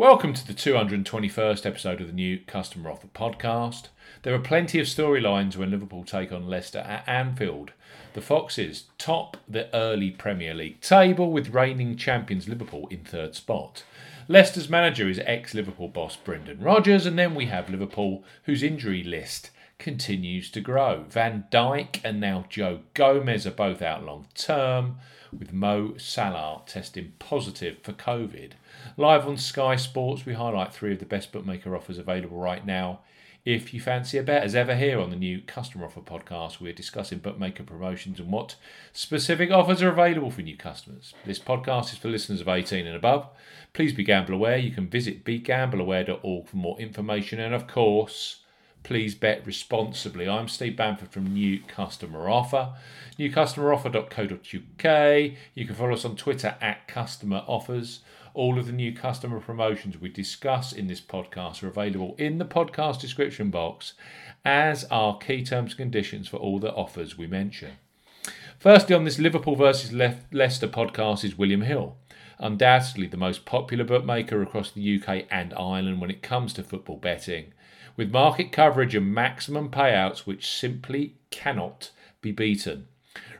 Welcome to the 221st episode of the new Customer Offer podcast. There are plenty of storylines when Liverpool take on Leicester at Anfield. The Foxes top the early Premier League table with reigning champions Liverpool in third spot. Leicester's manager is ex Liverpool boss Brendan Rodgers, and then we have Liverpool, whose injury list continues to grow. Van Dijk and now Joe Gomez are both out long term, with Mo Salah testing positive for COVID. Live on Sky Sports, we highlight three of the best bookmaker offers available right now. If you fancy a bet, as ever here on the new Customer Offer podcast, we're discussing bookmaker promotions and what specific offers are available for new customers. This podcast is for listeners of 18 and above. Please be gamble aware. You can visit begambleaware.org for more information. And of course, please bet responsibly. I'm Steve Bamford from New Customer Offer. NewCustomeroffer.co.uk. You can follow us on Twitter at Customer Offers. All of the new customer promotions we discuss in this podcast are available in the podcast description box, as are key terms and conditions for all the offers we mention. Firstly, on this Liverpool versus Le- Leicester podcast is William Hill, undoubtedly the most popular bookmaker across the UK and Ireland when it comes to football betting, with market coverage and maximum payouts which simply cannot be beaten.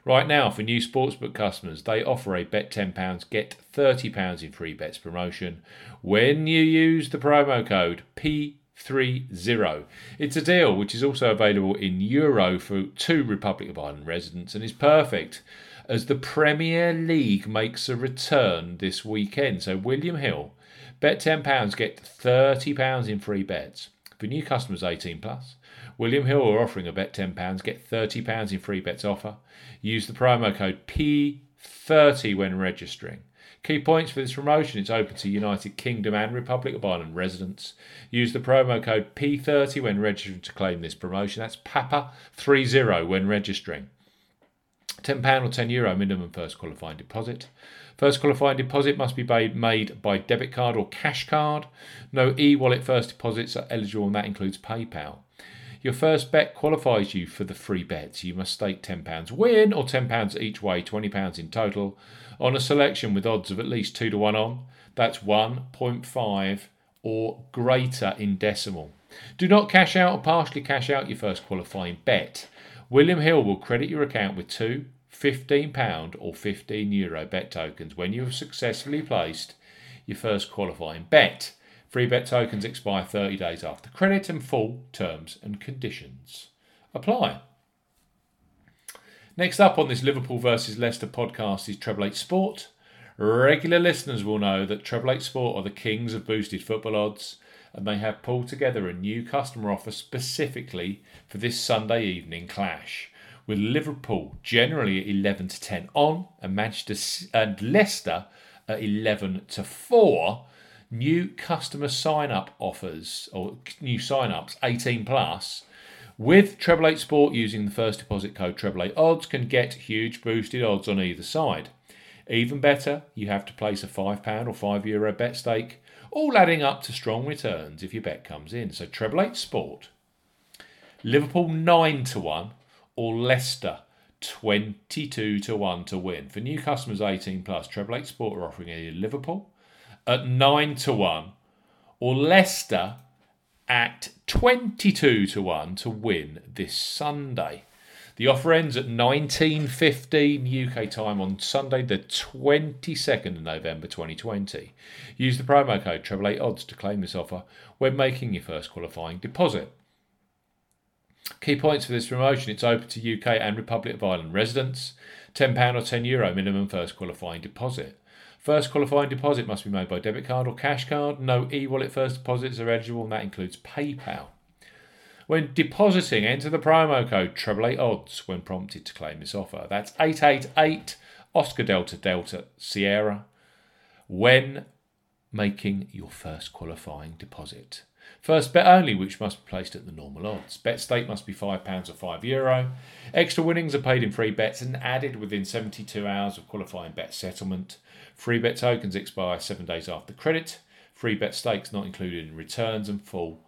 Right now, for new sportsbook customers, they offer a bet £10, get £30 in free bets promotion when you use the promo code P30. It's a deal which is also available in Euro for two Republic of Ireland residents and is perfect as the Premier League makes a return this weekend. So, William Hill, bet £10, get £30 in free bets. For new customers 18 plus, William Hill are offering a bet £10, get £30 in free bets offer. Use the promo code P30 when registering. Key points for this promotion it's open to United Kingdom and Republic of Ireland residents. Use the promo code P30 when registering to claim this promotion. That's PAPA30 when registering. £10 or €10 Euro minimum first qualifying deposit. First qualifying deposit must be made by debit card or cash card. No e wallet first deposits are eligible, and that includes PayPal. Your first bet qualifies you for the free bets. You must stake £10 win or £10 each way, £20 in total, on a selection with odds of at least 2 to 1 on. That's 1.5 or greater in decimal. Do not cash out or partially cash out your first qualifying bet. William Hill will credit your account with two £15 or €15 Euro bet tokens when you have successfully placed your first qualifying bet. Free bet tokens expire 30 days after credit and full terms and conditions apply. Next up on this Liverpool versus Leicester podcast is Treble 8 Sport. Regular listeners will know that Treble 8 Sport are the kings of boosted football odds and they have pulled together a new customer offer specifically for this Sunday evening clash with Liverpool generally at 11 to 10 on and Manchester and Leicester at 11 to 4 new customer sign up offers or new sign ups 18 plus with Treble 8 Sport using the first deposit code Treble 8 Odds can get huge boosted odds on either side. Even better, you have to place a £5 or €5 Euro bet stake, all adding up to strong returns if your bet comes in. So Treble 8 Sport, Liverpool 9 to 1 or Leicester 22 to 1 to win. For new customers 18 plus, Treble 8 Sport are offering a Liverpool at 9 to 1 or Leicester at 22 to 1 to win this Sunday. The offer ends at 19.15 UK time on Sunday, the 22nd of November 2020. Use the promo code Treble 8 Odds to claim this offer when making your first qualifying deposit. Key points for this promotion it's open to UK and Republic of Ireland residents. £10 or €10 Euro minimum first qualifying deposit. First qualifying deposit must be made by debit card or cash card. No e wallet first deposits are eligible, and that includes PayPal. When depositing, enter the promo code Treble 8 Odds when prompted to claim this offer. That's 888 Oscar Delta Delta Sierra when making your first qualifying deposit. First bet only, which must be placed at the normal odds. Bet stake must be £5 or €5. Euro. Extra winnings are paid in free bets and added within 72 hours of qualifying bet settlement. Free bet tokens expire seven days after credit. Free bet stakes not included in returns and full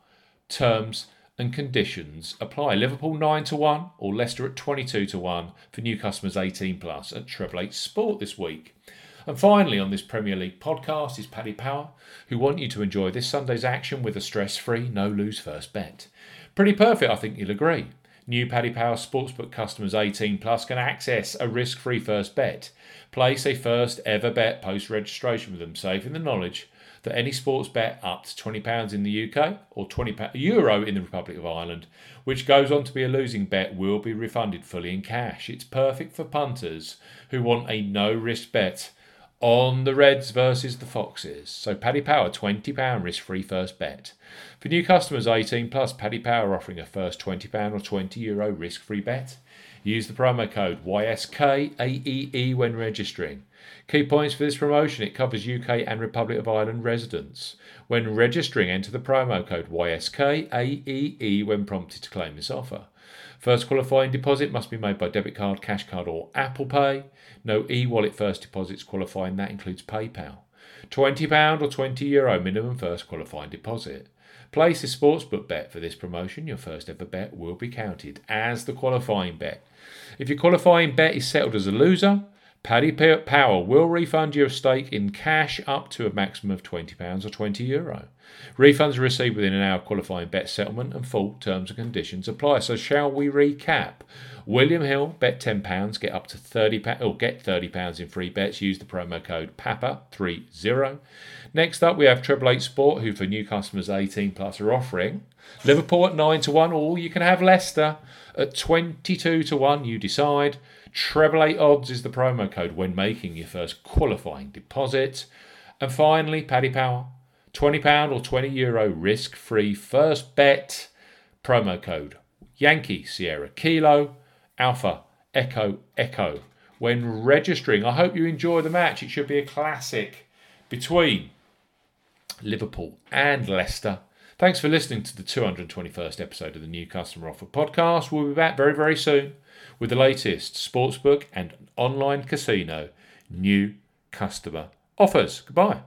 terms and conditions apply. Liverpool 9 to 1 or Leicester at 22 to 1 for new customers 18 plus at Treble 8 Sport this week. And finally, on this Premier League podcast is Paddy Power, who want you to enjoy this Sunday's action with a stress free, no lose first bet. Pretty perfect, I think you'll agree. New Paddy Power Sportsbook customers 18 plus can access a risk free first bet. Place a first ever bet post registration with them, safe in the knowledge that any sports bet up to £20 in the UK or £20 euro in the Republic of Ireland, which goes on to be a losing bet, will be refunded fully in cash. It's perfect for punters who want a no risk bet on the Reds versus the Foxes. So Paddy Power, £20 risk free first bet. For new customers 18 plus, Paddy Power offering a first £20 or 20 euro risk free bet. Use the promo code YSKAEE when registering. Key points for this promotion it covers UK and Republic of Ireland residents. When registering, enter the promo code YSKAEE when prompted to claim this offer. First qualifying deposit must be made by debit card, cash card, or Apple Pay. No e wallet first deposits qualifying, that includes PayPal. £20 or €20 Euro minimum first qualifying deposit. Place a sportsbook bet for this promotion. Your first ever bet will be counted as the qualifying bet. If your qualifying bet is settled as a loser, Paddy Power will refund your stake in cash up to a maximum of £20 or 20 euro. Refunds are received within an hour qualifying bet settlement and full terms and conditions apply. So shall we recap? William Hill bet £10, get up to £30 or oh, get £30 in free bets. Use the promo code PAPA30. Next up we have Treble 8 Sport who for new customers 18 plus are offering Liverpool at 9 to 1 or you can have Leicester at 22 to 1 you decide. Treble 8 odds is the promo code when making your first qualifying deposit. And finally, Paddy Power, £20 or 20 euro risk free first bet. Promo code Yankee Sierra Kilo Alpha Echo Echo. When registering, I hope you enjoy the match. It should be a classic between Liverpool and Leicester. Thanks for listening to the 221st episode of the New Customer Offer podcast. We'll be back very, very soon with the latest sportsbook and online casino new customer offers. Goodbye.